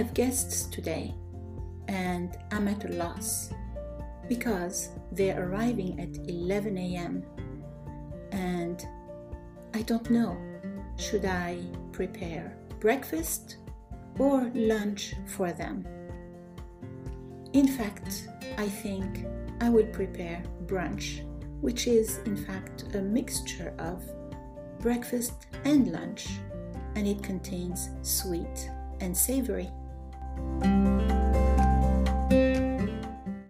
have guests today, and I'm at a loss because they're arriving at 11 a.m. and I don't know should I prepare breakfast or lunch for them. In fact, I think I will prepare brunch, which is in fact a mixture of breakfast and lunch, and it contains sweet and savory.